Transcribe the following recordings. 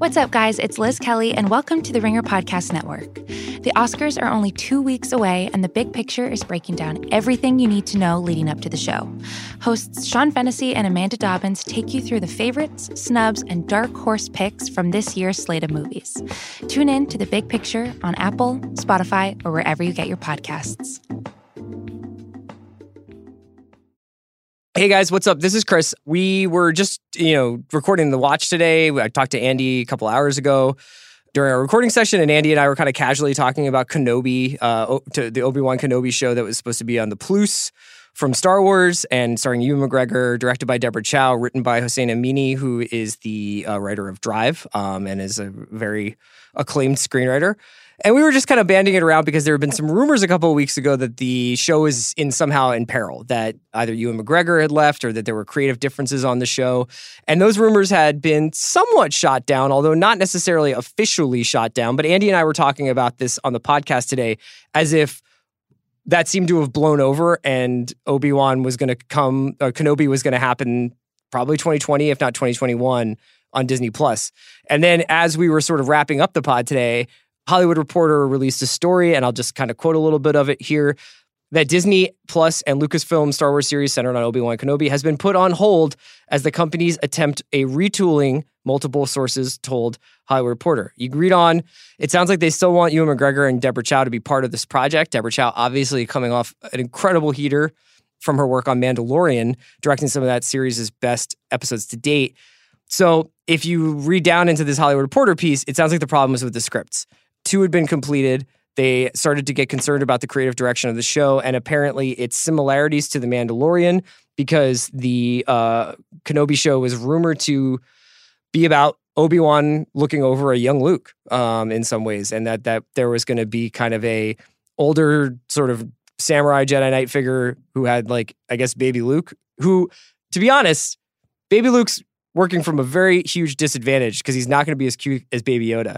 What's up, guys? It's Liz Kelly, and welcome to the Ringer Podcast Network. The Oscars are only two weeks away, and the big picture is breaking down everything you need to know leading up to the show. Hosts Sean Fennessey and Amanda Dobbins take you through the favorites, snubs, and dark horse picks from this year's slate of movies. Tune in to the big picture on Apple, Spotify, or wherever you get your podcasts. Hey guys, what's up? This is Chris. We were just, you know, recording the watch today. I talked to Andy a couple hours ago during our recording session, and Andy and I were kind of casually talking about Kenobi, uh, to the Obi Wan Kenobi show that was supposed to be on the Plus from Star Wars and starring Ewan McGregor, directed by Deborah Chow, written by Hossein Amini, who is the uh, writer of Drive um, and is a very acclaimed screenwriter. And we were just kind of banding it around because there have been some rumors a couple of weeks ago that the show is in somehow in peril, that either Ewan McGregor had left or that there were creative differences on the show. And those rumors had been somewhat shot down, although not necessarily officially shot down. But Andy and I were talking about this on the podcast today as if that seemed to have blown over and Obi-Wan was going to come, or Kenobi was going to happen probably 2020, if not 2021 on Disney Plus. And then as we were sort of wrapping up the pod today, Hollywood Reporter released a story, and I'll just kind of quote a little bit of it here. That Disney Plus and Lucasfilm Star Wars series centered on Obi Wan Kenobi has been put on hold as the companies attempt a retooling, multiple sources told Hollywood Reporter. You read on, it sounds like they still want Ewan McGregor and Deborah Chow to be part of this project. Deborah Chow, obviously coming off an incredible heater from her work on Mandalorian, directing some of that series' best episodes to date. So if you read down into this Hollywood Reporter piece, it sounds like the problem was with the scripts. Two had been completed. They started to get concerned about the creative direction of the show, and apparently its similarities to The Mandalorian because the uh, Kenobi show was rumored to be about Obi Wan looking over a young Luke um, in some ways, and that that there was going to be kind of a older sort of samurai Jedi Knight figure who had like I guess baby Luke, who to be honest, baby Luke's working from a very huge disadvantage because he's not going to be as cute as Baby Yoda.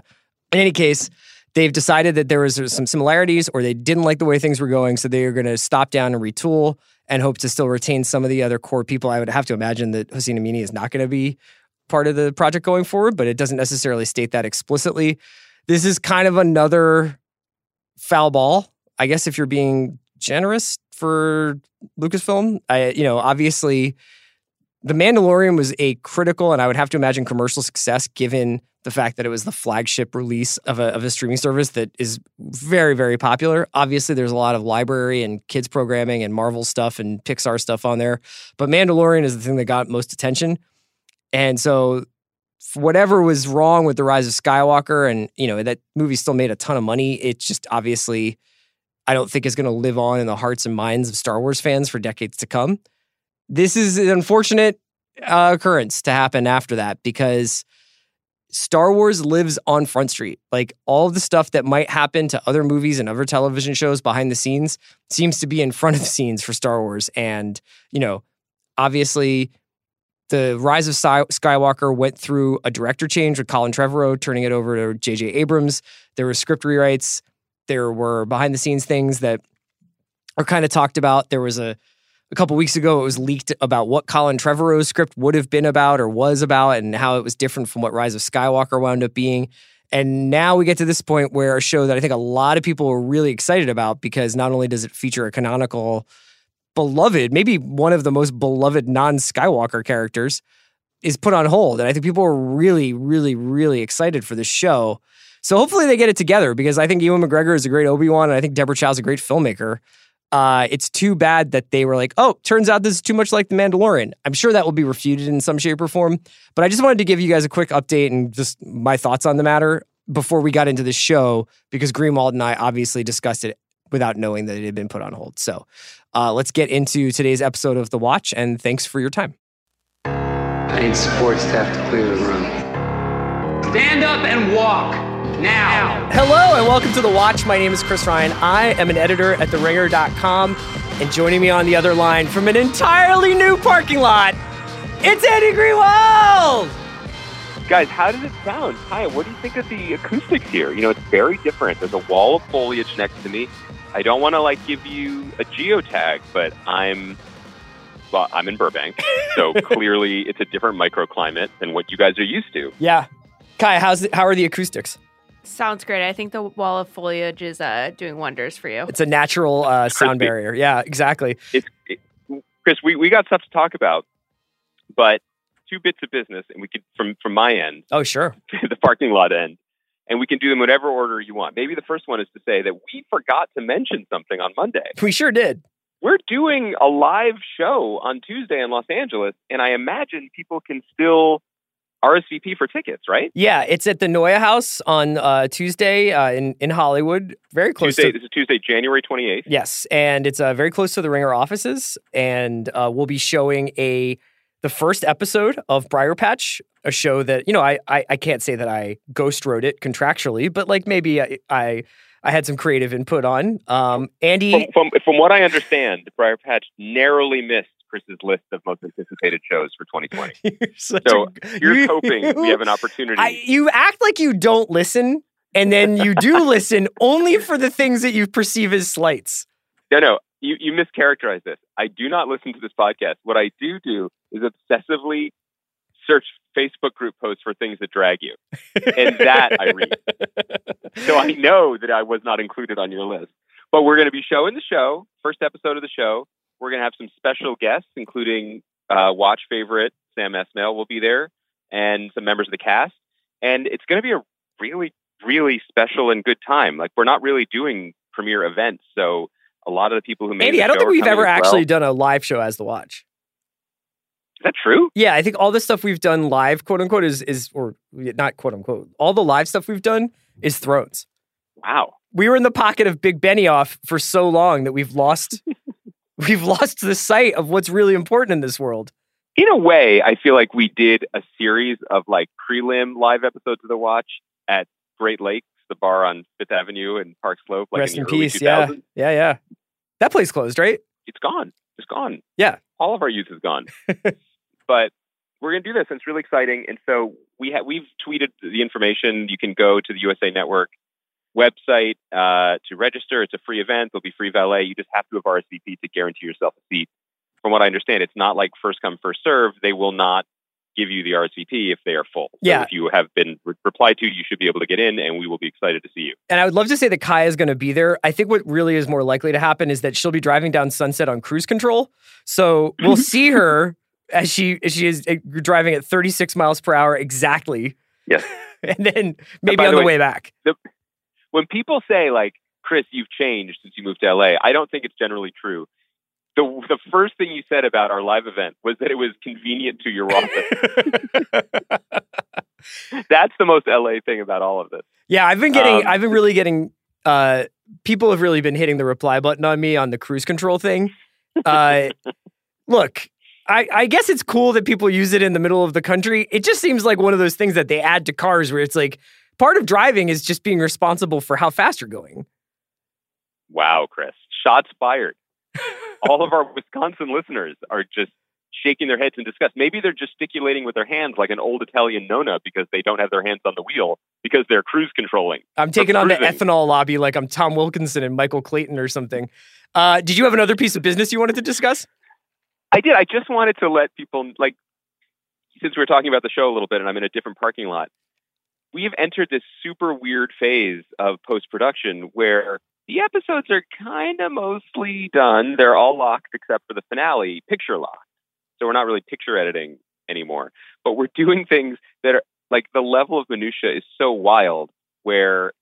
In any case, they've decided that there was some similarities or they didn't like the way things were going, so they are going to stop down and retool and hope to still retain some of the other core people. I would have to imagine that Hossein Amini is not going to be part of the project going forward, but it doesn't necessarily state that explicitly. This is kind of another foul ball, I guess, if you're being generous for Lucasfilm. I, you know, obviously, The Mandalorian was a critical and I would have to imagine commercial success given the fact that it was the flagship release of a, of a streaming service that is very, very popular. Obviously, there's a lot of library and kids programming and Marvel stuff and Pixar stuff on there. But Mandalorian is the thing that got most attention. And so whatever was wrong with the rise of Skywalker, and you know, that movie still made a ton of money. It just obviously I don't think is going to live on in the hearts and minds of Star Wars fans for decades to come. This is an unfortunate uh, occurrence to happen after that because Star Wars lives on Front Street. Like all the stuff that might happen to other movies and other television shows behind the scenes seems to be in front of the scenes for Star Wars. And, you know, obviously the Rise of Skywalker went through a director change with Colin Trevorrow turning it over to J.J. Abrams. There were script rewrites. There were behind the scenes things that are kind of talked about. There was a a couple weeks ago it was leaked about what Colin Trevorrow's script would have been about or was about and how it was different from what Rise of Skywalker wound up being. And now we get to this point where a show that I think a lot of people were really excited about because not only does it feature a canonical beloved, maybe one of the most beloved non-Skywalker characters is put on hold. And I think people are really, really, really excited for this show. So hopefully they get it together because I think Ewan McGregor is a great Obi-Wan and I think Deborah Chow is a great filmmaker. Uh, it's too bad that they were like, oh, turns out this is too much like The Mandalorian. I'm sure that will be refuted in some shape or form. But I just wanted to give you guys a quick update and just my thoughts on the matter before we got into the show because Greenwald and I obviously discussed it without knowing that it had been put on hold. So uh, let's get into today's episode of The Watch and thanks for your time. I need support staff to clear the room. Stand up and walk now. Hello and welcome to The Watch. My name is Chris Ryan. I am an editor at TheRinger.com. And joining me on the other line from an entirely new parking lot, it's Andy Greenwald! Guys, how does it sound? Hi, what do you think of the acoustics here? You know, it's very different. There's a wall of foliage next to me. I don't want to like give you a geotag, but I'm well, I'm in Burbank, so clearly it's a different microclimate than what you guys are used to. Yeah, Kai, how's the, how are the acoustics? Sounds great. I think the wall of foliage is uh, doing wonders for you. It's a natural uh, sound crispy. barrier. Yeah, exactly. It's it, Chris. We, we got stuff to talk about, but two bits of business, and we could from from my end, Oh, sure. the parking lot end, and we can do them whatever order you want. Maybe the first one is to say that we forgot to mention something on Monday. We sure did. We're doing a live show on Tuesday in Los Angeles, and I imagine people can still RSVP for tickets, right? Yeah, it's at the NeueHouse on uh, Tuesday uh, in in Hollywood, very close Tuesday. to. This is Tuesday, January twenty eighth. Yes, and it's uh, very close to the Ringer offices, and uh, we'll be showing a the first episode of Briarpatch, a show that you know I, I I can't say that I ghost wrote it contractually, but like maybe I I, I had some creative input on. Um, Andy, From, from from what I understand, Briarpatch narrowly missed Chris's list of most anticipated shows for 2020. you're So, a- Here's you- hoping we have an opportunity. I, you act like you don't listen, and then you do listen only for the things that you perceive as slights. No, no, you, you mischaracterize this. I do not listen to this podcast. What I do do is obsessively search Facebook group posts for things that drag you. And that I read. So I know that I was not included on your list. But we're going to be showing the show, first episode of the show. We're going to have some special guests, including uh, watch favorite Sam Esmail will be there and some members of the cast. And it's going to be a really, really special and good time. Like, we're not really doing premiere events. So a lot of the people who made Andy, I don't think we've ever well. actually done a live show as the watch. Is that true? Yeah, I think all the stuff we've done live, quote unquote, is is or not quote unquote. All the live stuff we've done is Thrones. Wow. We were in the pocket of Big Benioff for so long that we've lost we've lost the sight of what's really important in this world. In a way, I feel like we did a series of like prelim live episodes of The Watch at Great Lakes, the bar on Fifth Avenue and Park Slope. Like Rest in, in peace. Yeah, yeah, yeah. That place closed, right? It's gone. It's gone. Yeah. All of our youth is gone. but we're going to do this, and it's really exciting. And so we ha- we've tweeted the information. You can go to the USA Network website uh, to register. It's a free event. There'll be free valet. You just have to have RSVP to guarantee yourself a seat. From what I understand, it's not like first come first serve. They will not give you the RSVP if they are full. So Yeah. if you have been re- replied to, you should be able to get in, and we will be excited to see you. And I would love to say that Kaya is going to be there. I think what really is more likely to happen is that she'll be driving down Sunset on cruise control. So we'll see her as she as she is uh, driving at 36 miles per hour exactly. Yes. and then maybe on the the way- way back. When people say like chris you've changed since you moved to la i don't think it's generally true the, the first thing you said about our live event was that it was convenient to your office that's the most la thing about all of this Yeah, I've been getting, Um, I've been really getting, uh, people have really been hitting the reply button on me on the cruise control thing. Uh, look, I, I guess it's cool that people use it in the middle of the country. It just seems like one of those things that they add to cars where it's like part of driving is just being responsible for how fast you're going. wow chris shots fired all of our wisconsin listeners are just shaking their heads in disgust maybe they're gesticulating with their hands like an old italian nona because they don't have their hands on the wheel because they're cruise controlling I'm taking on the ethanol lobby like I'm Tom Wilkinson and Michael Clayton or something. Uh, did you have another piece of business you wanted to discuss? I did. I just wanted to let people like since we're talking about the show a little bit and I'm in a different parking lot. We've entered this super weird phase of post production where the episodes are kind of mostly done. They're all locked except for the finale, picture locked. So we're not really picture editing anymore. But we're doing things that are like the level of minutia is so wild where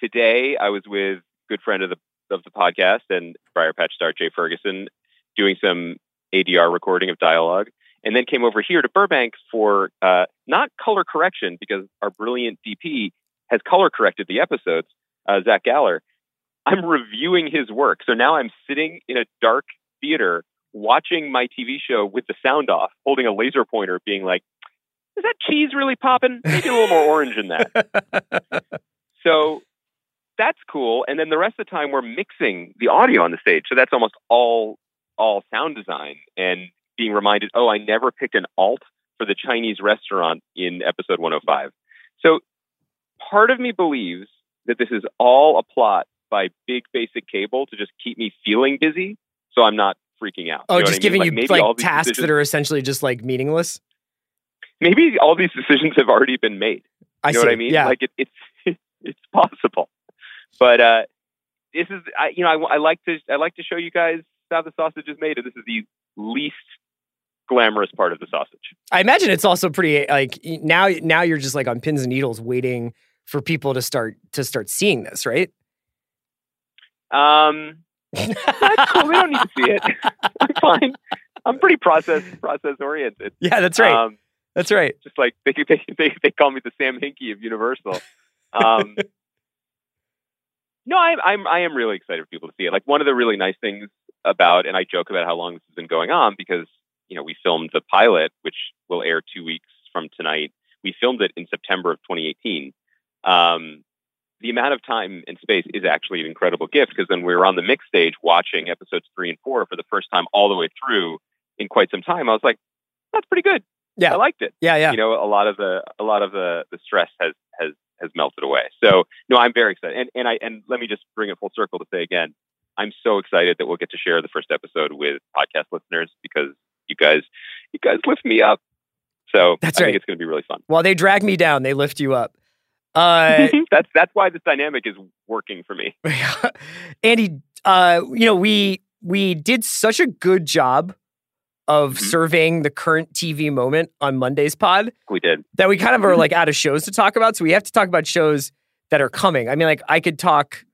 today I was with good friend of the of the podcast and Briarpatch star Jay Ferguson doing some ADR recording of dialogue, and then came over here to Burbank for uh, not color correction because our brilliant DP has color corrected the episodes, uh, Zach Galler. I'm reviewing his work, so now I'm sitting in a dark theater watching my TV show with the sound off, holding a laser pointer, being like, "Is that cheese really popping? Maybe a little more orange in that." So that's cool. And then the rest of the time we're mixing the audio on the stage. So that's almost all all sound design and being reminded, oh, I never picked an alt for the Chinese restaurant in episode 105. So part of me believes that this is all a plot by big basic cable to just keep me feeling busy so I'm not freaking out. Oh, You know just I mean? giving Like, you maybe like tasks that are essentially just like meaningless. maybe all these decisions have already been made. I You know see. what I mean? Yeah. Like it, it's it's possible. But uh, this is I, you know I, I like to I like to show you guys how the sausage is made, and this is the least glamorous part of the sausage. I imagine it's also pretty like now now you're just like on pins and needles waiting for people to start to start seeing this, right? Um, that's cool. They don't need to see it. I'm fine. I'm pretty process process oriented. yeah, that's right. Um, that's right. just like they they they, they call me the Sam Hinkie of Universal. Um, no, I'm I'm I am really excited for people to see it. Like one of the really nice things about, and I joke about how long this has been going on because you know we filmed the pilot, which will air two weeks from tonight. We filmed it in September of 2018. Um, the amount of time and space is actually an incredible gift because then we were on the mix stage watching episodes three and four for the first time all the way through in quite some time. I was like, that's pretty good. Yeah. I liked it Yeah, yeah. you know a lot of the a lot of the the stress has has has melted away so no i'm very excited and and i and let me just bring it full circle to say again i'm so excited that we'll get to share the first episode with podcast listeners because you guys you guys lift me up so That's i right. think it's going to be really fun While they drag me down, they lift you up. Uh, that's that's why this dynamic is working for me Andy, uh, you know, we we did such a good job of Mhm. surveying the current TV moment on Monday's pod we did that we kind of are like out of shows to talk about. So we have to talk about shows that are coming. I mean, like I could talk.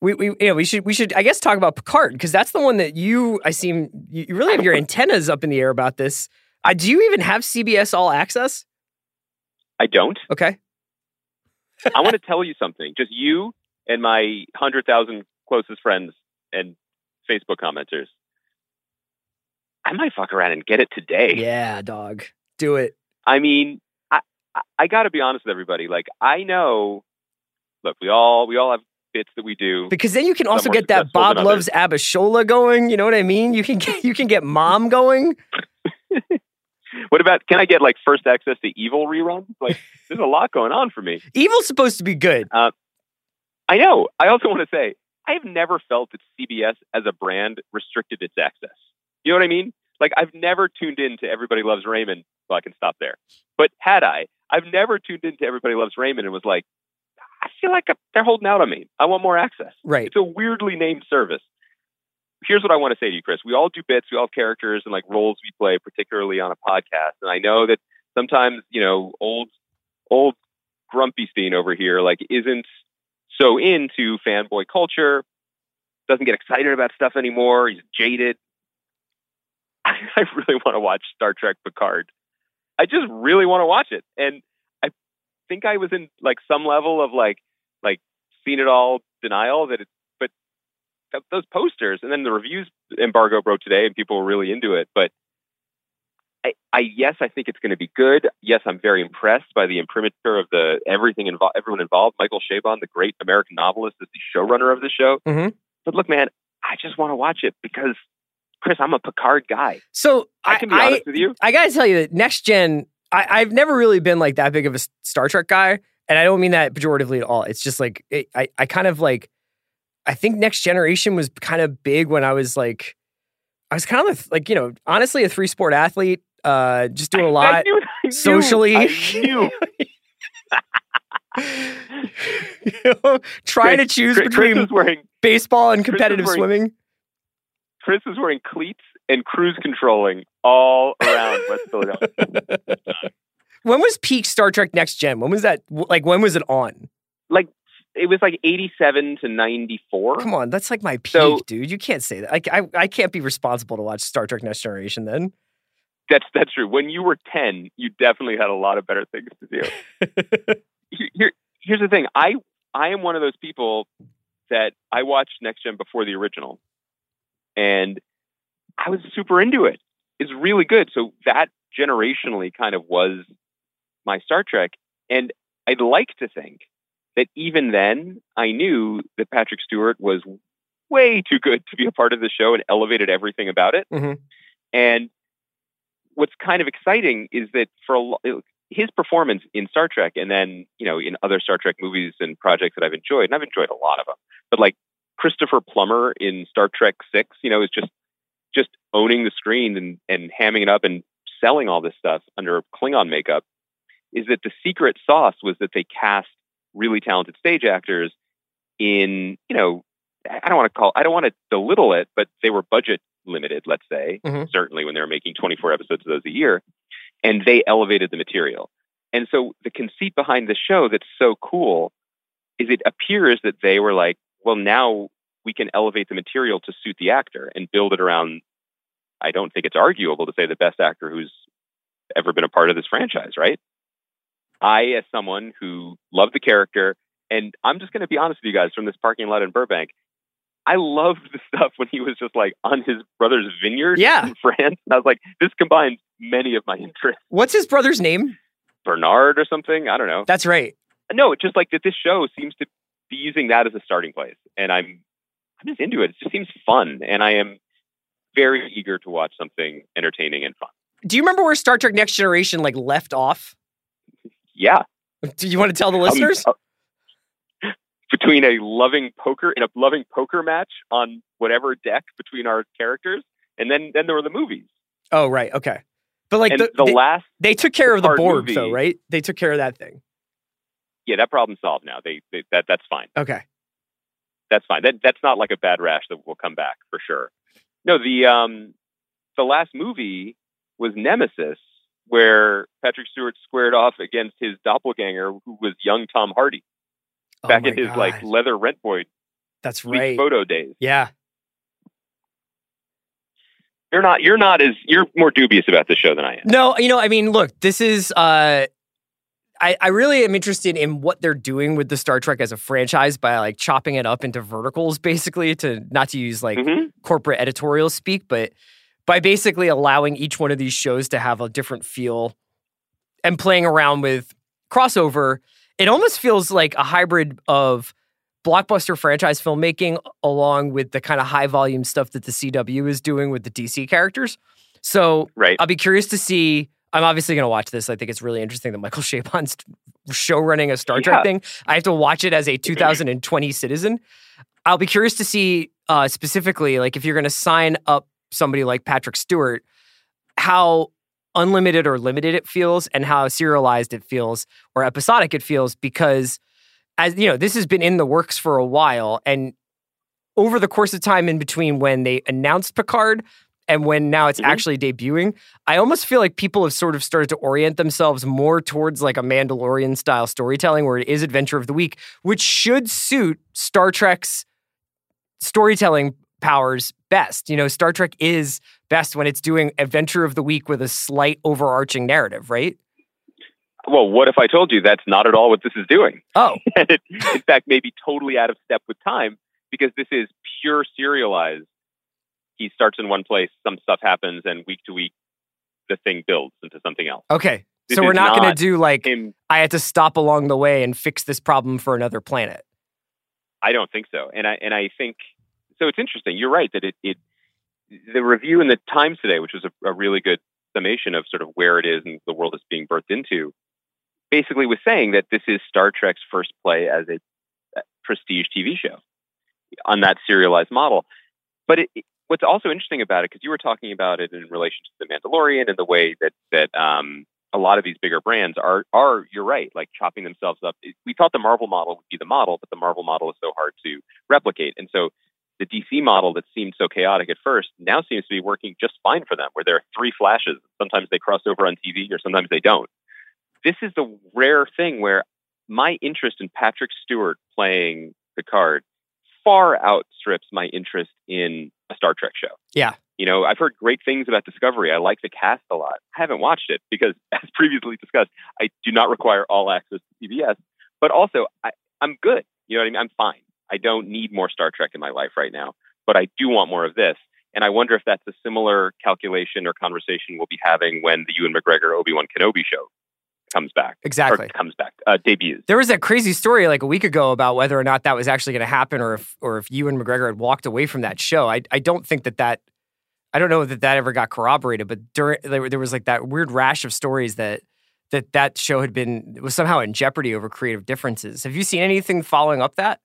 We, we know we should we should I guess talk about Picard because that's the one that you I seem you really have your antennas up in the air about this. Uh, do you even have CBS All Access? i don't Okay, i want to tell you something just you and my 100000 closest friends and facebook commenters i might fuck around and get it today yeah, dog, do it. I mean, I I, I got to be honest with everybody. Like, I know. Look, we all we all have bits that we do. Because then you can also get that Bob loves Abishola going. You know what I mean? You can get you can get mom going. What about? Can I get like first access to Evil reruns? Like, there's a lot going on for me. Evil's supposed to be good. Uh, I know. I also want to say I have never felt that CBS as a brand restricted its access. You know what I mean? Like, I've never tuned in to Everybody Loves Raymond. Well, I can stop there. But had I, I've never tuned in to Everybody Loves Raymond and was like, feel like they're holding out on me. I want more access. Right. It's a weirdly named service. Here's what I want to say to you, Chris. We all do bits, we all have characters and like roles we play, particularly on a podcast. And I know that sometimes, you know, old old Grumpy Steen over here like isn't so into fanboy culture, doesn't get excited about stuff anymore. He's jaded. I, I really want to watch Star Trek Picard. I just really want to watch it. And I think I was in like some level of like like seen it all denial that it's but th- those posters and then the reviews embargo broke today and people were really into it. But I, I yes, I think it's going to be good. Yes, I'm very impressed by the imprimatur of the everything involved, everyone involved. Michael Chabon, the great American novelist, is the showrunner of the show. Mhm. But look, man, I just want to watch it because Chris, I'm a Picard guy. So I I can be I, honest with you. I gotta tell you that next gen. I, I've never really been like that big of a Star Trek guy, and I don't mean that pejoratively at all. It's just like it, I I kind of like. I think Next Generation was kind of big when I was like, I was kind of like you know honestly a three sport athlete, uh, just doing a lot. knew, I knew, socially. I knew. you know, trying to choose Chris, between Chris wearing baseball and Chris competitive wearing- swimming. Chris is wearing cleats and cruise controlling all around West Philadelphia. When was peak Star Trek Next Gen? When was that? Like, when was it on? Like it was like 87 to 94. Come on, that's like my peak, So- dude. You can't say that. I, I, I can't be responsible to watch Star Trek Next Generation then. That's that's true. When you were 10, you definitely had a lot of better things to do. Here, here's the thing. I I am one of those people that I watched Next Gen before the original, and I was super into it. It's really good. So that generationally kind of was my Star Trek, and I'd like to think that even then I knew that Patrick Stewart was way too good to be a part of the show and elevated everything about it. Mhm. And what's kind of exciting is that for a his performance in Star Trek and then, you know, in other Star Trek movies and projects that I've enjoyed, and I've enjoyed a lot of them, but like Christopher Plummer in Star Trek Six, you know, is just just owning the screen and, and hamming it up and selling all this stuff under Klingon makeup. Is that the secret sauce was that they cast really talented stage actors in, you know, I don't want to call, I don't want to belittle it, but they were budget limited, let's say, Mhm. certainly when they were making 24 episodes of those a year, and they elevated the material. And so the conceit behind the show that's so cool is it appears that they were like, well, now we can elevate the material to suit the actor and build it around. I don't think it's arguable to say the best actor who's ever been a part of this franchise, right? I, as someone who loved the character, and I'm just going to be honest with you guys from this parking lot in Burbank, I loved the stuff when he was just like on his brother's vineyard Yeah. in France. And I was like, this combines many of my interests. What's his brother's name? Bernard or something. I don't know. That's right. No, it's just like that this show seems to be using that as a starting place. And I'm I'm just into it. It just seems fun. And I am very eager to watch something entertaining and fun. Do you remember where Star Trek Next Generation like left off? Yeah. Do you want to tell the Um, listeners? uh, between a loving poker in a loving poker match on whatever deck between our characters, and then then there were the movies. oh, right. Okay. But like and the, the, they, last they took care of the Borg, movie- though, right? They took care of that thing. yeah, that problem's solved now. They, they that that's fine. Okay. That's fine. That that's not like a bad rash that will come back for sure. No, the um the last movie was Nemesis, where Patrick Stewart squared off against his doppelganger, who was young Tom Hardy, Oh back in his God. like leather rent boy That's right. photo days. Yeah. You're not you're not as you're more dubious about this show than I am. No, you know, I mean, look, this is uh I, I really am interested in what they're doing with the Star Trek as a franchise by like chopping it up into verticals, basically, to not to use like Mhm. corporate editorial speak, but by basically allowing each one of these shows to have a different feel and playing around with crossover, it almost feels like a hybrid of blockbuster franchise filmmaking along with the kind of high volume stuff that the CW is doing with the DC characters. So Right. I'll be curious to see. I'm obviously going to watch this. I think it's really interesting that Michael Chabon's show running a Star Trek Yeah. thing. I have to watch it as a 2020 citizen. I'll be curious to see uh, specifically, like if you're going to sign up somebody like Patrick Stewart, how unlimited or limited it feels, and how serialized it feels or episodic it feels. Because as you know, this has been in the works for a while, and over the course of time in between when they announced Picard and when now it's Mhm. actually debuting, I almost feel like people have sort of started to orient themselves more towards like a Mandalorian style storytelling where it is adventure of the week, which should suit Star Trek's storytelling powers best. You know, Star Trek is best when it's doing adventure of the week with a slight overarching narrative, right? Well, what if I told you that's not at all what this is doing? Oh, and it, in fact, maybe totally out of step with time because this is pure serialized. He starts in one place, some stuff happens, and week to week, the thing builds into something else. okay. This so we're is not, going to do like Him, I had to stop along the way and fix this problem for another planet. I don't think so, and I and I think so. It's interesting. You're right that it, it the review in the Times today, which was a, a really good summation of sort of where it is and the world it's being birthed into, basically was saying that this is Star Trek's first play as a prestige TV show on that serialized model. But it- what's also interesting about it, because you were talking about it in relation to the Mandalorian and the way that that um, a lot of these bigger brands are are you're right, like chopping themselves up. We thought the Marvel model would be the model, but the Marvel model is so hard to replicate, and so the DC model that seemed so chaotic at first now seems to be working just fine for them, where there are three flashes. Sometimes they cross over on TV, or sometimes they don't. This is the rare thing where my interest in Patrick Stewart playing Picard far outstrips my interest in a Star Trek show. Yeah. You know, I've heard great things about Discovery. I like the cast a lot. I haven't watched it because, as previously discussed, I do not require all access to CBS. But also, I, I'm good. You know what I mean? I'm fine. I don't need more Star Trek in my life right now, but I do want more of this. And I wonder if that's a similar calculation or conversation we'll be having when the Ewan McGregor Obi Wan Kenobi show comes back. Exactly. Or comes back, uh, debuts. There was that crazy story like a week ago about whether or not that was actually going to happen, or if or if Ewan McGregor had walked away from that show. I I don't think that that I don't know that that ever got corroborated, but during there, there was like that weird rash of stories that that that show had been was somehow in jeopardy over creative differences. Have you seen anything following up that?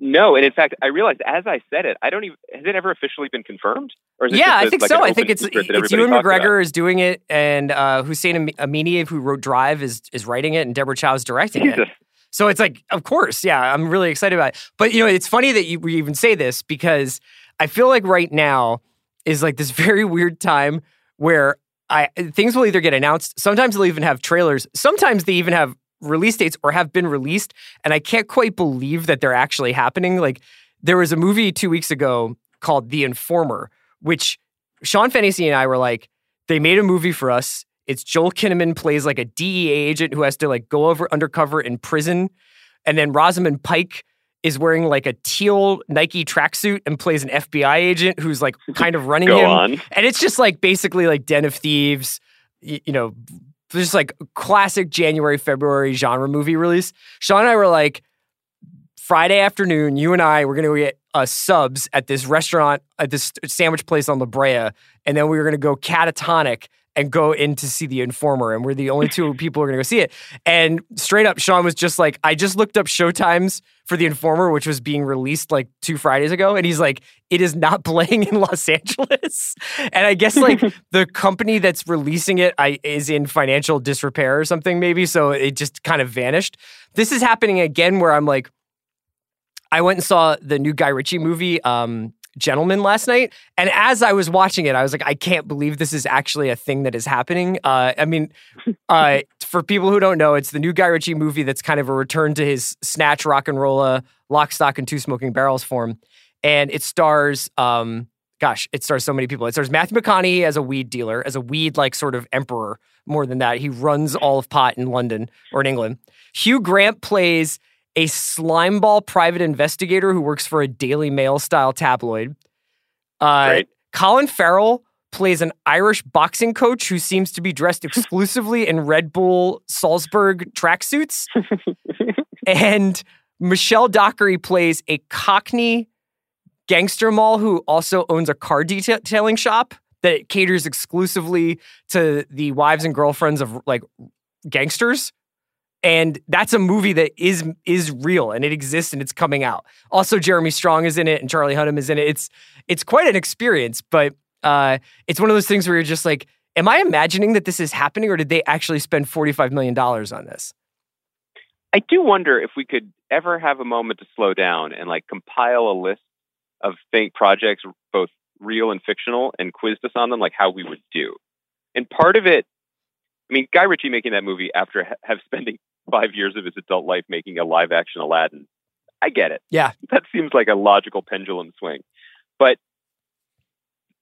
No, and in fact, I realized as I said it, I don't even has it ever officially been confirmed? Or is it yeah, I think like so. I think it's it's Ewan talks about? McGregor is doing it, and uh, Hossein Am- Amini, who wrote Drive, is is writing it, and Deborah Chow is directing it. So it's like, of course, yeah, I'm really excited about it. But you know, it's funny that you we even say this because I feel like right now is like this very weird time where I things will either get announced, sometimes they'll even have trailers, sometimes they even have release dates or have been released, and I can't quite believe that they're actually happening. Like there was a movie two weeks ago called The Informer, which Sean Fennessey and I were like, they made a movie for us. It's Joel Kinnaman plays like a DEA agent who has to like go over undercover in prison. And then Rosamund Pike is wearing like a teal Nike tracksuit and plays an FBI agent who's like kind of running Go him. on. And it's just like basically like Den of Thieves, you, you know, just like classic January, February genre movie release. Sean and I were like, Friday afternoon, you and I were going to go get uh, subs at this restaurant, at this sandwich place on La Brea, and then we were going to go catatonic and go in to see The Informer, and we're the only two people who are going to go see it. And straight up, Sean was just like, I just looked up showtimes for The Informer, which was being released like two Fridays ago, and he's like, it is not playing in Los Angeles. And I guess like the company that's releasing it I, is in financial disrepair or something, maybe. So it just kind of vanished. This is happening again where I'm like, I went and saw the new Guy Ritchie movie, um, Gentleman, last night. And as I was watching it, I was like, I can't believe this is actually a thing that is happening. Uh, I mean, uh, for people who don't know, it's the new Guy Ritchie movie that's kind of a return to his snatch rock and roll, lock, stock, and two smoking barrels form. And it stars, um, gosh, it stars so many people. It stars Matthew McConaughey as a weed dealer, as a weed like sort of emperor. More than that, he runs all of pot in London or in England. Hugh Grant plays a slimeball private investigator who works for a Daily Mail style tabloid. Uh, Great. Colin Farrell plays an Irish boxing coach who seems to be dressed exclusively in Red Bull Salzburg tracksuits. and Michelle Dockery plays a Cockney gangster moll who also owns a car detailing shop that caters exclusively to the wives and girlfriends of like gangsters and that's a movie that is is real and it exists and it's coming out. Also, Jeremy Strong is in it and Charlie Hunnam is in it. It's it's quite an experience, but uh, it's one of those things where you're just like, am I imagining that this is happening, or did they actually spend forty five million dollars on this? I do wonder if we could ever have a moment to slow down and like compile a list of think projects, both real and fictional, and quiz us on them, like how we would do. And part of it, I mean, Guy Ritchie making that movie after ha- have spending five years of his adult life making a live action Aladdin, I get it. Yeah. that seems like a logical pendulum swing. But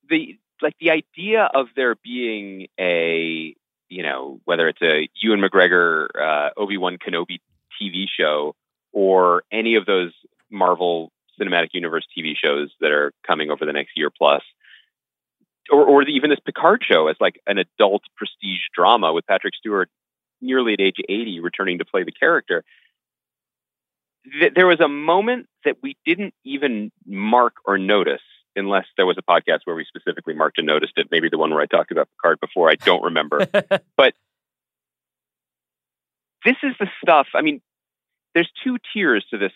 the like the idea of there being a you know whether it's a Ewan McGregor uh, Obi Wan Kenobi TV show or any of those Marvel Cinematic Universe TV shows that are coming over the next year plus, or, or the, even this Picard show as like an adult prestige drama with Patrick Stewart nearly at age 80 returning to play the character. Th- there was a moment that we didn't even mark or notice unless there was a podcast where we specifically marked and noticed it. Maybe the one where I talked about Picard before. I don't remember. but this is the stuff. I mean, there's two tiers to this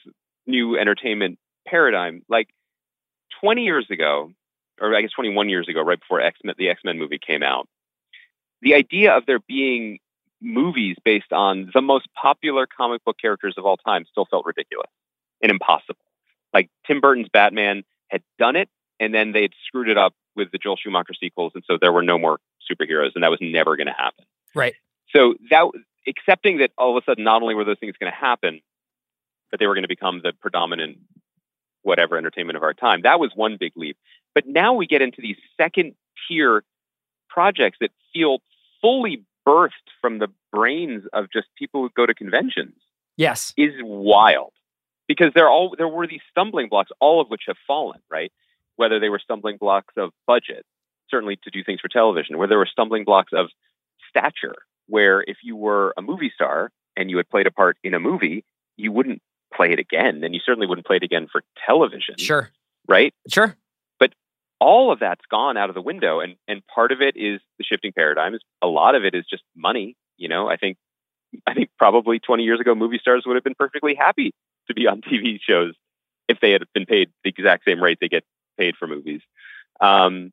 new entertainment paradigm. Like 20 years ago, or I guess 21 years ago, right before X-Men, the X-Men movie came out, the idea of there being movies based on the most popular comic book characters of all time still felt ridiculous and impossible. Like Tim Burton's Batman had done it, and then they'd screwed it up with the Joel Schumacher sequels, and so there were no more superheroes, and that was never going to happen. Right. So that accepting that all of a sudden not only were those things going to happen, but they were going to become the predominant whatever entertainment of our time. That was one big leap. But now we get into these second tier projects that feel fully birthed from the brains of just people who go to conventions yes. is wild because there all there were these stumbling blocks, all of which have fallen, right? Whether they were stumbling blocks of budget, certainly to do things for television, where there were stumbling blocks of stature, where if you were a movie star and you had played a part in a movie, you wouldn't play it again, and you certainly wouldn't play it again for television, Sure. right? Sure. All of that's gone out of the window and and part of it is the shifting paradigms a lot of it is just money you know i think i think probably 20 years ago movie stars would have been perfectly happy to be on tv shows if they had been paid the exact same rate they get paid for movies. Um,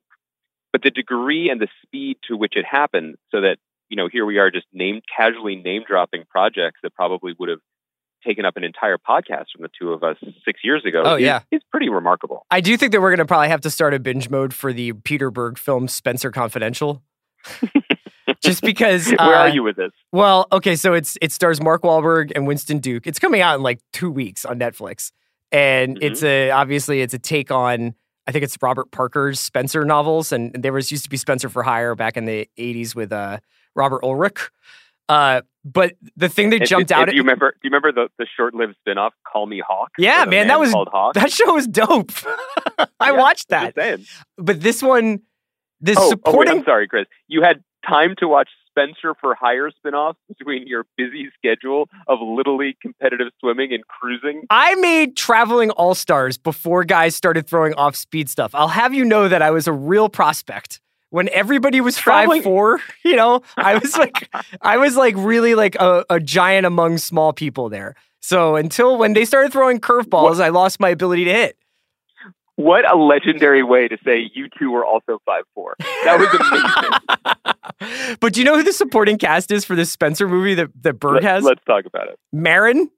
but the degree and the speed to which it happened, so that you know, here we are just name casually name dropping projects that probably would have taken up an entire podcast from the two of us six years ago. Oh, is- yeah. It's pretty remarkable. I do think that we're going to probably have to start a binge mode for the Peter Berg film Spenser Confidential. Just because. Where uh, are you with this? Well, okay, so it's it stars Mark Wahlberg and Winston Duke. It's coming out in like two weeks on Netflix, and Mhm. it's a obviously it's a take on I think it's Robert Parker's Spenser novels, and there was used to be Spenser for Hire back in the '80s with uh, Robert Ulrich. Uh, but the thing that jumped out do at you remember? Do you remember the, the short-lived spin-off "Call Me Hawk"? Yeah, a man, that was- called Hawk. that show was dope. I Yeah, watched that, but this one, this Oh, oh, wait, supporting I'm sorry, Chris. You had time to watch Spenser for Hire spin-offs between your busy schedule of Little League competitive swimming and cruising. I made traveling all stars before guys started throwing off speed stuff. I'll have you know that I was a real prospect. When everybody was five four, you know, I was like, I was like really like a, a giant among small people there. So until when they started throwing curveballs, I lost my ability to hit. What a legendary way to say you two were also five four. That was amazing. but do you know who the supporting cast is for this Spenser movie that that Bird Let, has? Let's talk about it. Maron,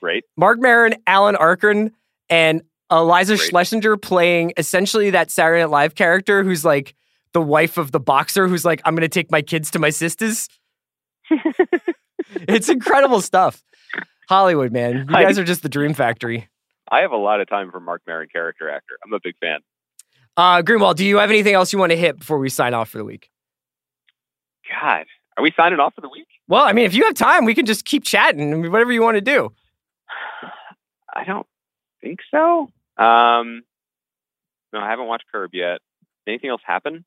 Great. Mark Maron, Alan Arkin, and Eliza Great. Schlesinger playing essentially that Saturday Night Live character who's like the wife of the boxer who's like, I'm going to take my kids to my sisters. it's incredible stuff. Hollywood, man. You guys are just the dream factory. I have a lot of time for Mark Maron character actor. I'm a big fan. Uh, Greenwald, do you have anything else you want to hit before we sign off for the week? God, are we signing off for the week? Well, I mean, if you have time, we can just keep chatting. Whatever you want to do. I don't think so. Um, no, I haven't watched Curb yet. Anything else happen?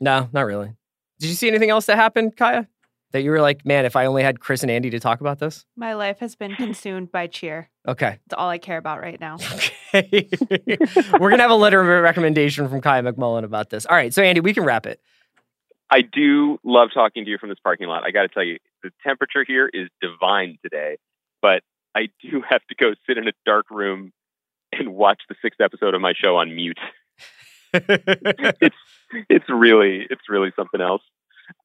No, not really. Did you see anything else that happened, Kaya? That you were like, man, if I only had Chris and Andy to talk about this? My life has been consumed by cheer. Okay. It's all I care about right now. Okay. We're going to have a letter of recommendation from Kaya McMullen about this. All right. So, Andy, we can wrap it. I do love talking to you from this parking lot. I got to tell you, the temperature here is divine today, but I do have to go sit in a dark room and watch the sixth episode of my show on mute. it's it's really it's really something else.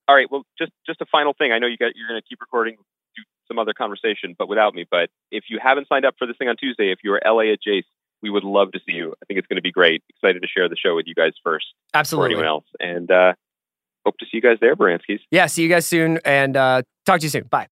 All right, well, just just a final thing. I know you got you're going to keep recording, do some other conversation, but without me. But if you haven't signed up for this thing on Tuesday, if you're LA at Jace, we would love to see you. I think it's going to be great. Excited to share the show with you guys first Absolutely. anyone else, and uh, hope to see you guys there, Baranskis. Yeah. See you guys soon and uh, talk to you soon. Bye.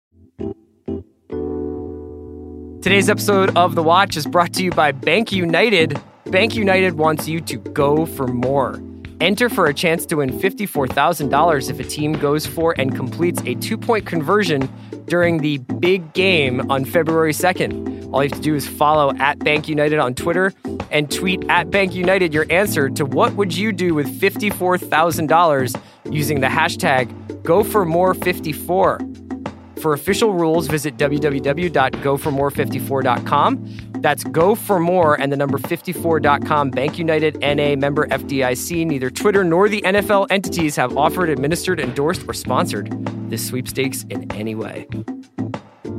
Today's episode of The Watch is brought to you by Bank United. Bank United wants you to go for more. Enter for a chance to win $54,000 if a team goes for and completes a two point conversion during the big game on February 2nd. All you have to do is follow at Bank United on Twitter and tweet at Bank United your answer to what would you do with $54,000 using the hashtag GoForMore54. For official rules, visit www.goformore54.com. That's go for more and the number 54.com. Bank United NA member FDIC. Neither Twitter nor the NFL entities have offered, administered, endorsed, or sponsored this sweepstakes in any way.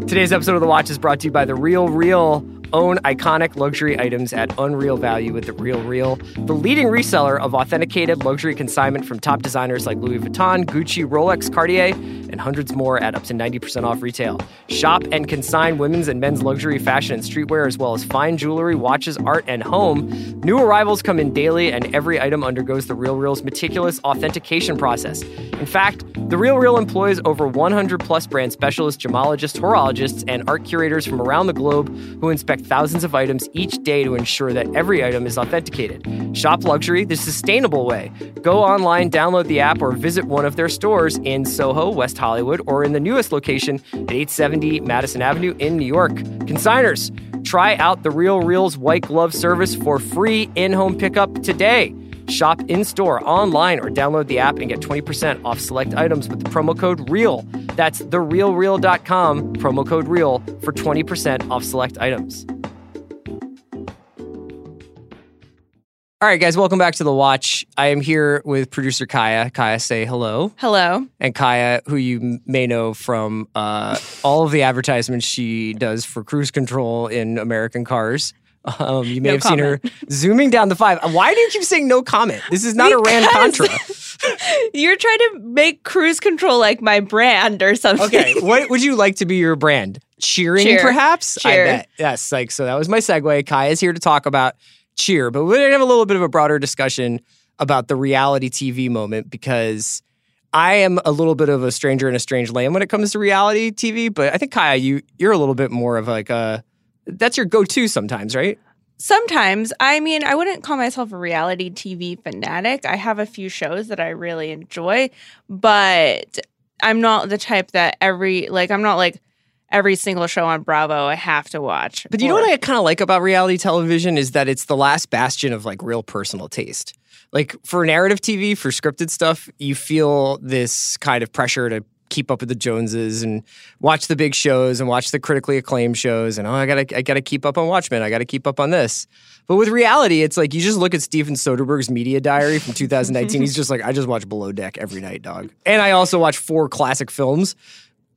Today's episode of The Watch is brought to you by The Real Real. Own iconic luxury items at unreal value with The Real Real, the leading reseller of authenticated luxury consignment from top designers like Louis Vuitton, Gucci, Rolex, Cartier, and hundreds more at up to 90% off retail. Shop and consign women's and men's luxury fashion and streetwear, as well as fine jewelry, watches, art, and home. New arrivals come in daily, and every item undergoes The Real Real's meticulous authentication process. In fact, The Real Real employs over 100 plus brand specialists, gemologists, horologists, and art curators from around the globe who inspect thousands of items each day to ensure that every item is authenticated. Shop luxury the sustainable way. Go online, download the app, or visit one of their stores in Soho, West Hollywood, or in the newest location at 870 Madison Avenue in New York. Consigners, try out the Real Real's white glove service for free in home pickup today. Shop in store, online, or download the app and get 20% off select items with the promo code REAL. That's therealreal.com, promo code REAL for 20% off select items. All right, guys, welcome back to The Watch. I am here with producer Kaya. Kaya, say hello. Hello. And Kaya, who you may know from uh, all of the advertisements she does for cruise control in American cars. Um, you may No have seen her zooming down the five. Why do you keep saying no comment? This is not a Rand Contra. You're trying to make cruise control like my brand or something. Okay, what would you like to be your brand? Cheering, Cheer. perhaps? I bet. Yes, like so that was my segue. Kai is here to talk about cheer, but we're gonna have a little bit of a broader discussion about the reality TV moment because I am a little bit of a stranger in a strange land when it comes to reality TV. But I think Kaya, you you're a little bit more of like a that's your go-to sometimes, right? Sometimes, I mean, I wouldn't call myself a reality TV fanatic. I have a few shows that I really enjoy, but I'm not the type that every, like, I'm not like every single show on Bravo I have to watch. But you know what I kind of like about reality television is that it's the last bastion of like real personal taste. Like for narrative TV, for scripted stuff, you feel this kind of pressure to keep up with the Joneses and watch the big shows and watch the critically acclaimed shows and oh I gotta I gotta keep up on Watchmen, I gotta keep up on this. But with reality, it's like you just look at Steven Soderbergh's media diary from 2019. he's just like, I just watch Below Deck every night, dog. And I also watch four classic films.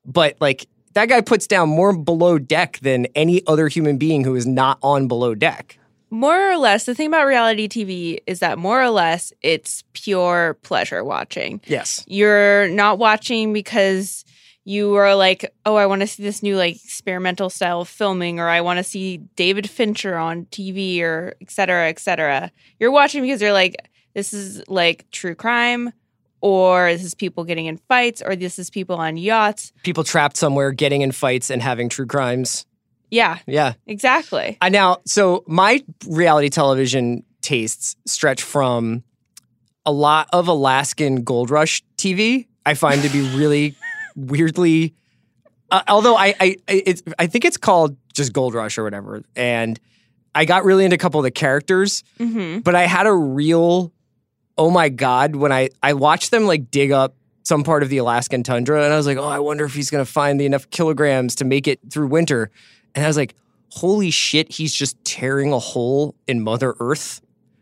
But like that guy puts down more below deck than any other human being who is not on below deck. More or less, the thing about reality TV is that more or less it's pure pleasure watching. Yes. You're not watching because you are like, oh, I want to see this new like experimental style of filming, or I want to see David Fincher on TV, or et cetera, et cetera. You're watching because you're like, this is like true crime, or this is people getting in fights, or this is people on yachts. People trapped somewhere getting in fights and having true crimes. Yeah, Yeah. exactly. I now so my reality television tastes stretch from a lot of Alaskan gold rush TV. I find to be really weirdly uh, although I I it's I think it's called just gold rush or whatever and I got really into a couple of the characters hmm but I had a real oh my god when I I watched them like dig up some part of the Alaskan tundra and I was like, "Oh, I wonder if he's going to find the enough kilograms to make it through winter." And I was like, "Holy shit, he's just tearing a hole in Mother Earth."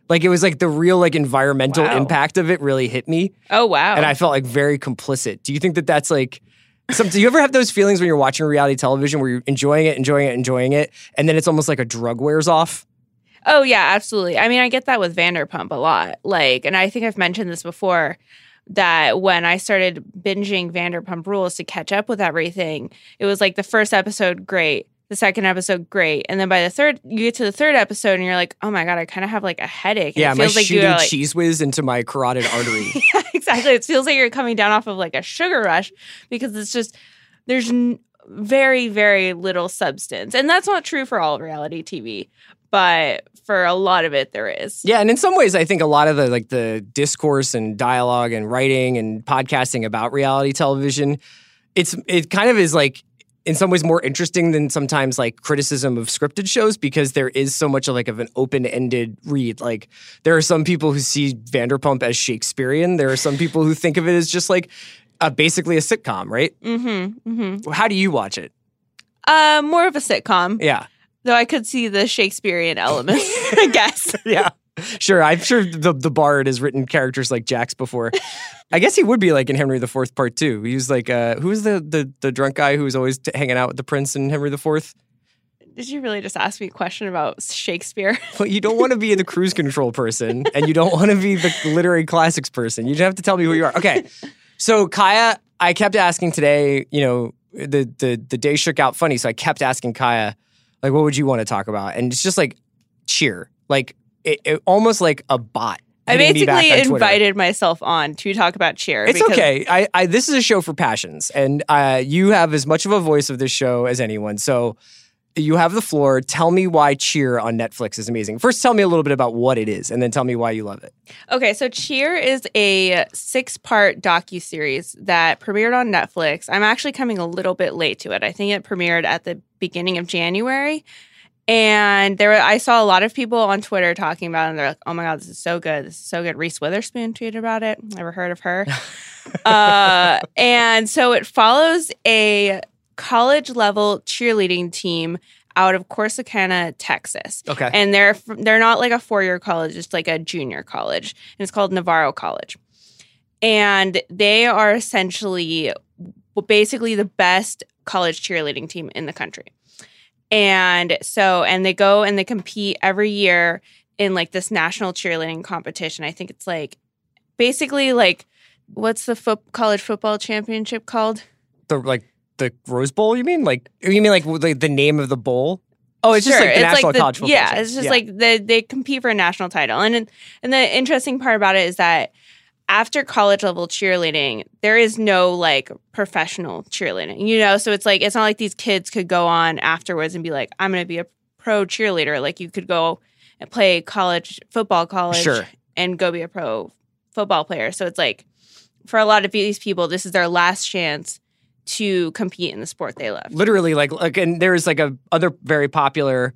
Like it was like the real like environmental Wow. impact of it really hit me Oh wow. and I felt like very complicit. Do you think that that's like some, do you ever have those feelings when you're watching reality television where you're enjoying it, enjoying it, enjoying it, and then it's almost like a drug wears off? Oh yeah, absolutely. I mean, I get that with Vanderpump a lot. Like, and I think I've mentioned this before that when I started binging Vanderpump Rules to catch up with everything, it was like the first episode great, the second episode great, and then by the third, you get to the third episode and you're like, oh my god, I kind of have like a headache. And Yeah, it am I like shooting like, cheese whiz into my carotid artery? yeah, exactly. It feels like you're coming down off of like a sugar rush because it's just there's n- very very little substance, and that's not true for all reality TV, but for a lot of it there is. Yeah, and in some ways, I think a lot of the like the discourse and dialogue and writing and podcasting about reality television, it's it kind of is like in some ways more interesting than sometimes like criticism of scripted shows because there is so much of like of an open-ended read. Like there are some people who see Vanderpump as Shakespearean. There are some people who think of it as just like uh, basically a sitcom, right? Mm-hmm. Mm-hmm. How do you watch it? Uh, more of a sitcom, Yeah, though I could see the Shakespearean elements, I guess. yeah. Sure, I'm sure the the Bard has written characters like Jax before. I guess he would be like in Henry the Fourth Part Two. He was like, uh, who was the, the the drunk guy who was always t- hanging out with the prince in Henry the Fourth? Did you really just ask me a question about Shakespeare? Well, you don't want to be the cruise control person, and you don't want to be the literary classics person. You just have to tell me who you are. Okay, so Kaya, I kept asking today. You know, the the the day shook out funny, so I kept asking Kaya, like, what would you want to talk about? And it's just like cheer, like it, it- almost like a bot. I hitting me back basically invited myself on to talk about cheer. It's okay. I, I this is a show for passions, and uh, you have as much of a voice of this show as anyone. So you have the floor. Tell me why Cheer on Netflix is amazing. First, tell me a little bit about what it is, and then tell me why you love it. Okay, so Cheer is a six-part docu-series that premiered on Netflix. I'm actually coming a little bit late to it. I think it premiered at the beginning of January. And there were, I saw a lot of people on Twitter talking about it, and they're like, oh my God, this is so good. This is so good. Reese Witherspoon tweeted about it. Never heard of her. uh, and so it follows a college level cheerleading team out of Corsicana, Texas. Okay. And they're they're not like a four year college; it's like a junior college, and it's called Navarro College. And they are essentially, basically, the best college cheerleading team in the country. And so, and they go and they compete every year in like this national cheerleading competition. I think it's like basically like what's the foot college football championship called? the like the Rose Bowl. You mean like you mean like the, the name of the bowl? Oh, it's just like the national the- college football. Yeah, it's just yeah. like the, they compete for a national title. And and the interesting part about it is that after college level cheerleading, there is no like professional cheerleading. You know, so it's like it's not like these kids could go on afterwards and be like, I'm going to be a pro cheerleader. Like you could go and play college football college Sure. and go be a pro football player. So it's like for a lot of these people, this is their last chance to compete in the sport they love. literally like like and there's like a other very popular.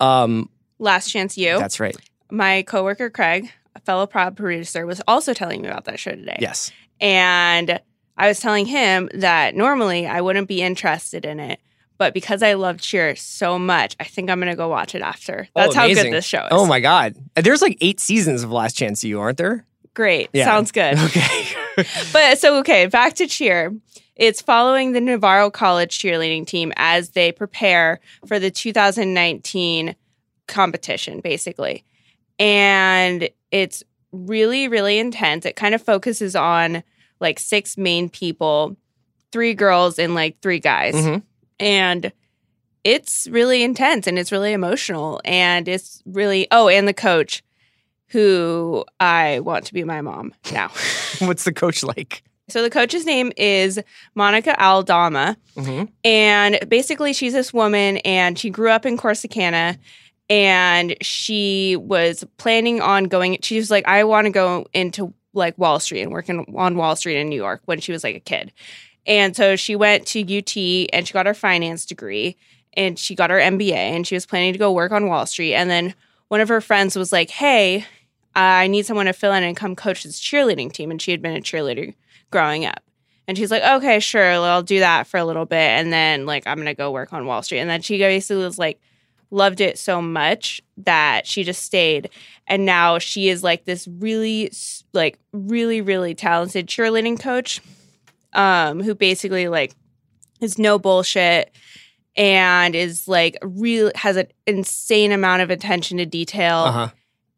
Um, Last chance you. that's right. my coworker Craig, a fellow prod producer, was also telling me about that show today. Yes. And I was telling him that normally I wouldn't be interested in it, but because I love cheer so much, I think I'm going to go watch it after. Oh, That's Oh, how good this show is. Oh my god. There's like eight seasons of Last Chance You, aren't there? Great. Yeah. Sounds good. Okay. but so okay, back to cheer. It's following the Navarro College cheerleading team as they prepare for the 2019 competition, basically. And it's really, really intense. It kind of focuses on like six main people, three girls and like three guys. Mhm. And it's really intense and it's really emotional. And it's really, oh, and the coach who I want to be my mom now. What's the coach like? So the coach's name is Monica Aldama. hmm And basically, she's this woman and she grew up in Corsicana and she was planning on going. She was like, I want to go into like Wall Street and working on Wall Street in New York when she was like a kid. And so she went to UT and she got her finance degree and she got her MBA and she was planning to go work on Wall Street. And then one of her friends was like, Hey, I need someone to fill in and come coach this cheerleading team. And she had been a cheerleader growing up. And she's like, okay, sure, I'll do that for a little bit. And then, like, I'm going to go work on Wall Street. And then she basically was like, loved it so much that she just stayed. And now she is like this really, like, really, really talented cheerleading coach um, who basically, like, is no bullshit and is like real has an insane amount of attention to detail Uh huh.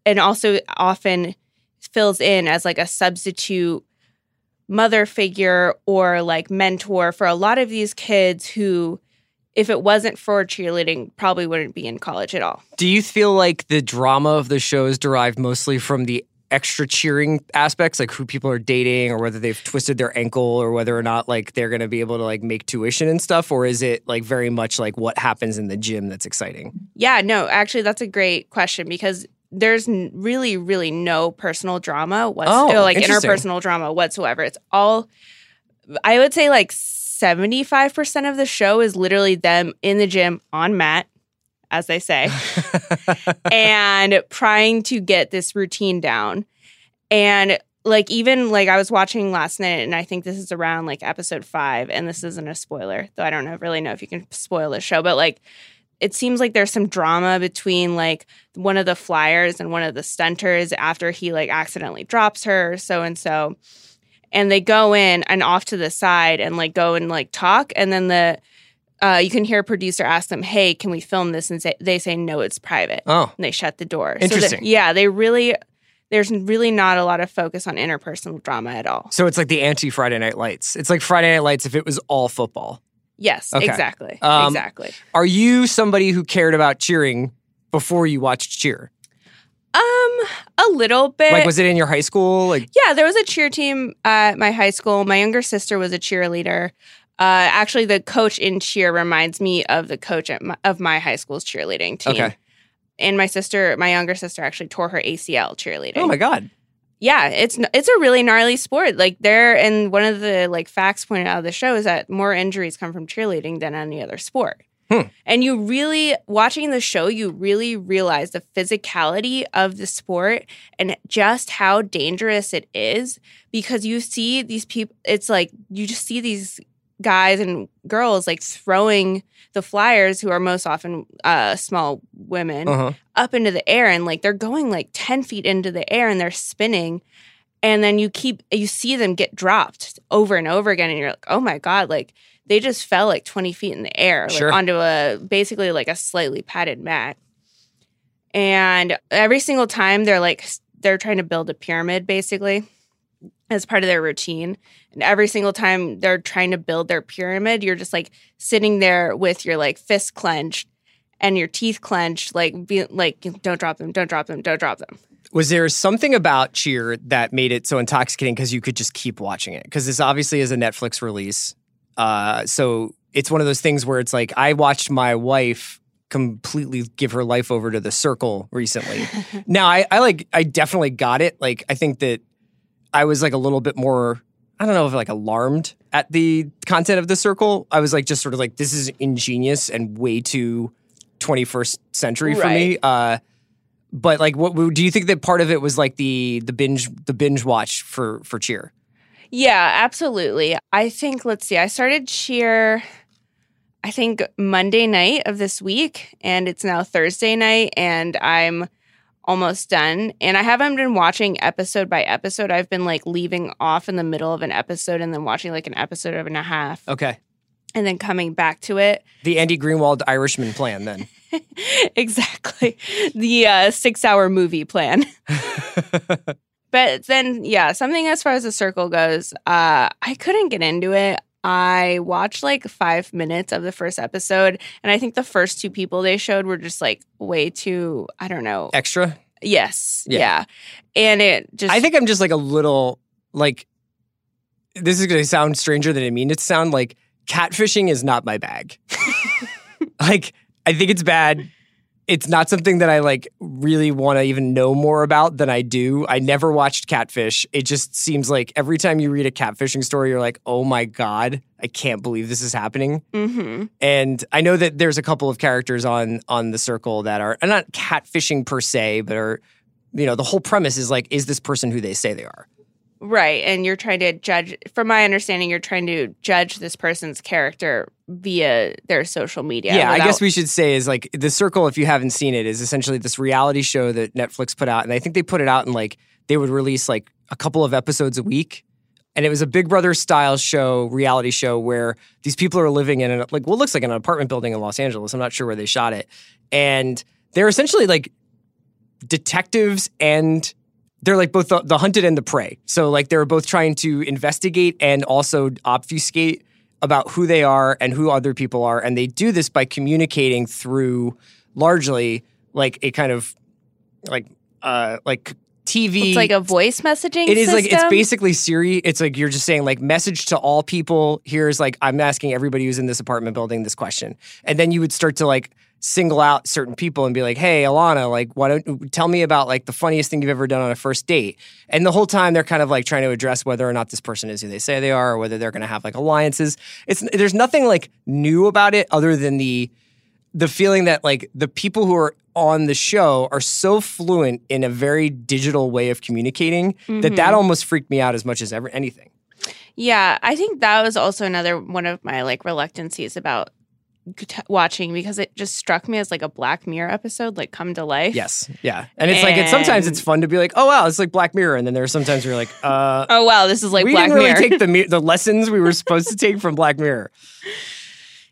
and also often fills in as like a substitute mother figure or like mentor for a lot of these kids who if it wasn't for cheerleading probably wouldn't be in college at all Do you feel like the drama of the show is derived mostly from the extra cheering aspects, like who people are dating or whether they've twisted their ankle or whether or not like they're going to be able to like make tuition and stuff? Or is it like very much like what happens in the gym that's exciting? yeah no actually that's a great question because there's n- really really no personal drama what's Oh, like interpersonal drama whatsoever it's all i would say like 75% of the show is literally them in the gym on mat as they say and trying to get this routine down. And like even like I was watching last night and I think this is around like episode 5 and this isn't a spoiler, though I don't know really know if you can spoil the show, but like it seems like there's some drama between like one of the flyers and one of the stunters after he like accidentally drops her so and so and they go in and off to the side and like go and like talk and then the uh, you can hear a producer ask them hey can we film this and say, they say no it's private Oh, and they shut the door So Interesting. that- yeah they really there's really not a lot of focus on interpersonal drama at all so it's like the anti Friday Night Lights. It's like Friday Night Lights if it was all football. yes Okay. exactly Um, exactly Are you somebody who cared about cheering before you watched cheer? Um a little bit Like, was it in your high school? Like, Yeah, there was a cheer team at my high school. My younger sister was a cheerleader. Uh, actually, the coach in cheer reminds me of the coach at my, of my high school's cheerleading team. Okay. And my sister, my younger sister, actually tore her ACL cheerleading. oh my God. Yeah, it's it's a really gnarly sport. Like there, and one of the like facts pointed out of the show is that more injuries come from cheerleading than any other sport. Hmm. And you really watching the show, you really realize the physicality of the sport and just how dangerous it is because you see these people. It's like you just see these guys and girls like throwing the flyers, who are most often uh, small women, Uh-huh. up into the air and like they're going like 10 feet into the air and they're spinning and then you keep you see them get dropped over and over again and you're like oh my god like they just fell like 20 feet in the air like Sure. onto a basically like a slightly padded mat and every single time they're like they're trying to build a pyramid basically as part of their routine and every single time they're trying to build their pyramid you're just like sitting there with your like fist clenched and your teeth clenched, like be like don't drop them, don't drop them, don't drop them. Was there something about Cheer that made it so intoxicating because you could just keep watching it? Because this obviously is a Netflix release. Uh, so it's one of those things where it's like I watched my wife completely give her life over to the circle recently. now I, I like I definitely got it. Like I think that I was like a little bit more I don't know if like alarmed at the content of the circle. I was like just sort of like this is ingenious and way too 21st century for me. Uh but like what do you think that part of it was like the the binge the binge watch for for cheer Yeah, absolutely. I think let's see. I started cheer I think Monday night of this week and it's now Thursday night and I'm almost done and I haven't been watching episode by episode. I've been like leaving off in the middle of an episode and then watching like an episode of and a half okay and then coming back to it. the andy greenwald irishman plan then exactly. The uh, six hour movie plan. but then, yeah, something as far as the circle goes, uh, I couldn't get into it. I watched like five minutes of the first episode, and I think the first two people they showed were just like way too, I don't know. extra Yes. Yeah. Yeah. And it just, i think i'm just like a little like this is going to sound stranger than i mean it to sound like catfishing is not my bag like i think it's bad it's not something that i like really want to even know more about than i do. I never watched catfish. It just seems like every time you read a catfishing story you're like oh my god i can't believe this is happening. Hmm and I know that there's a couple of characters on on the circle that are and not catfishing per se, but are you know the whole premise is like, is this person who they say they are? Right. And you're trying to judge, from my understanding, you're trying to judge this person's character via their social media. Yeah, I guess we should say is like the circle. If you haven't seen it, is essentially this reality show that Netflix put out, and I think they put it out in like they would release like a couple of episodes a week. And it was a Big Brother style show, reality show, where these people are living in an, like what looks like an apartment building in Los Angeles. I'm not sure where they shot it, and they're essentially like detectives and they're like both the, the hunted and the prey. So like they're both trying to investigate and also obfuscate about who they are and who other people are, and they do this by communicating through largely like a kind of like uh like TV. it's like a voice messaging It is like it's basically Siri. It's like you're just saying like message to all people. Here's like I'm asking everybody who's in this apartment building this question, and then you would start to like single out certain people and be like, "Hey, Alana, like, why don't tell me about like the funniest thing you've ever done on a first date?" And the whole time they're kind of like trying to address whether or not this person is who they say they are, or whether they're going to have like alliances. It's there's nothing like new about it other than the the feeling that like the people who are on the show are so fluent in a very digital way of communicating that that mm-hmm. almost freaked me out as much as ever anything. Yeah, I think that was also another one of my like reluctancies about t- watching because it just struck me as like a Black Mirror episode, like come to life. Yes, yeah, and it's like it's sometimes it's fun to be like, oh wow, it's like Black Mirror, and then there are sometimes you're like, uh, Oh wow, this is like we Black didn't really Mirror. take the mi- the lessons we were supposed to take from Black Mirror.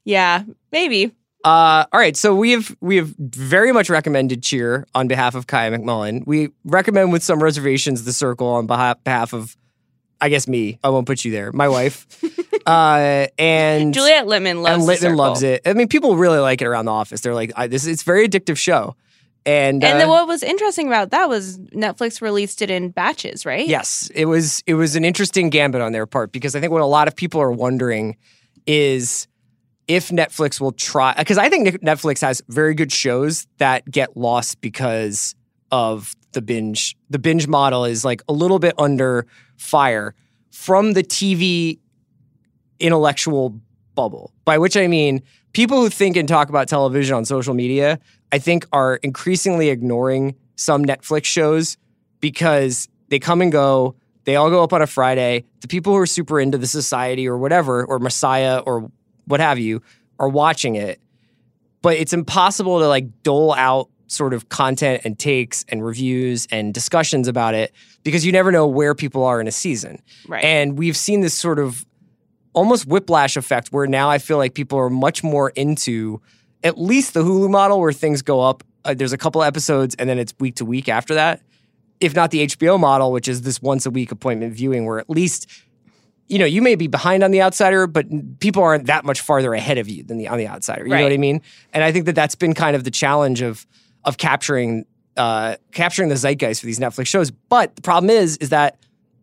yeah, maybe. Uh, all right, so we have we have very much recommended Cheer on behalf of Kaya McMullen. We recommend with some reservations the Circle on behalf, behalf of, I guess me. I won't put you there. My wife, uh, and Juliet Litman loves and Litman loves it. I mean, people really like it around the office. They're like, I, this it's a very addictive show, and And uh, then what was interesting about that was Netflix released it in batches, right? Yes, it was it was an interesting gambit on their part because I think what a lot of people are wondering is if Netflix will try because I think Netflix has very good shows that get lost because of the binge. The binge model is like a little bit under fire from the TV intellectual bubble. By which I mean people who think and talk about television on social media, I think are increasingly ignoring some Netflix shows because they come and go. They all go up on a Friday. The people who are super into the society or whatever, or Messiah or what have you, are watching it. But it's impossible to like dole out sort of content and takes and reviews and discussions about it because you never know where people are in a season. Right. And we've seen this sort of almost whiplash effect where now I feel like people are much more into at least the Hulu model where things go up. Uh, there's a couple episodes and then it's week to week after that. If not the HBO model, which is this once a week appointment viewing, where at least you know you may be behind on the outsider, but people aren't that much farther ahead of you than the on the outsider. You know what I mean? And I think that that's been kind of the challenge of of capturing uh, capturing the zeitgeist for these Netflix shows. But the problem is, is that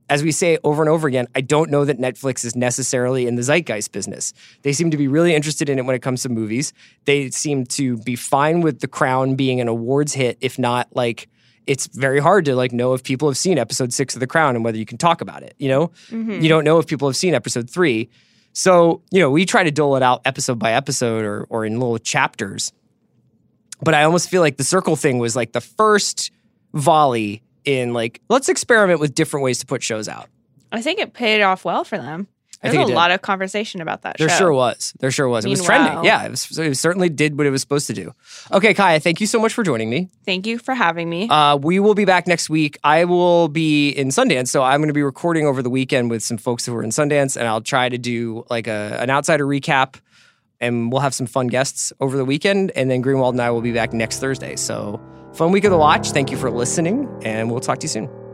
as we say over and over again, I don't know that Netflix is necessarily in the zeitgeist business. They seem to be really interested in it when it comes to movies. They seem to be fine with The Crown being an awards hit, if not like it's very hard to like know if people have seen episode six of The Crown and whether you can talk about it. You know, mm-hmm. you don't know if people have seen episode three. So you know, we try to dole it out episode by episode or or in little chapters. But I almost feel like the circle thing was like the first volley in like let's experiment with different ways to put shows out. I think it paid off well for them. There's think a lot of conversation about that There show. sure was. There sure was. It was trending. Yeah, it, was, it certainly did what it was supposed to do. Okay, Kaya, thank you so much for joining me. Thank you for having me. Uh, we will be back next week. I will be in Sundance, so I'm going to be recording over the weekend with some folks who are in Sundance, and I'll try to do like a, an outsider recap, and we'll have some fun guests over the weekend. And then Greenwald and I will be back next Thursday. So, fun week of the watch. Thank you for listening, and we'll talk to you soon.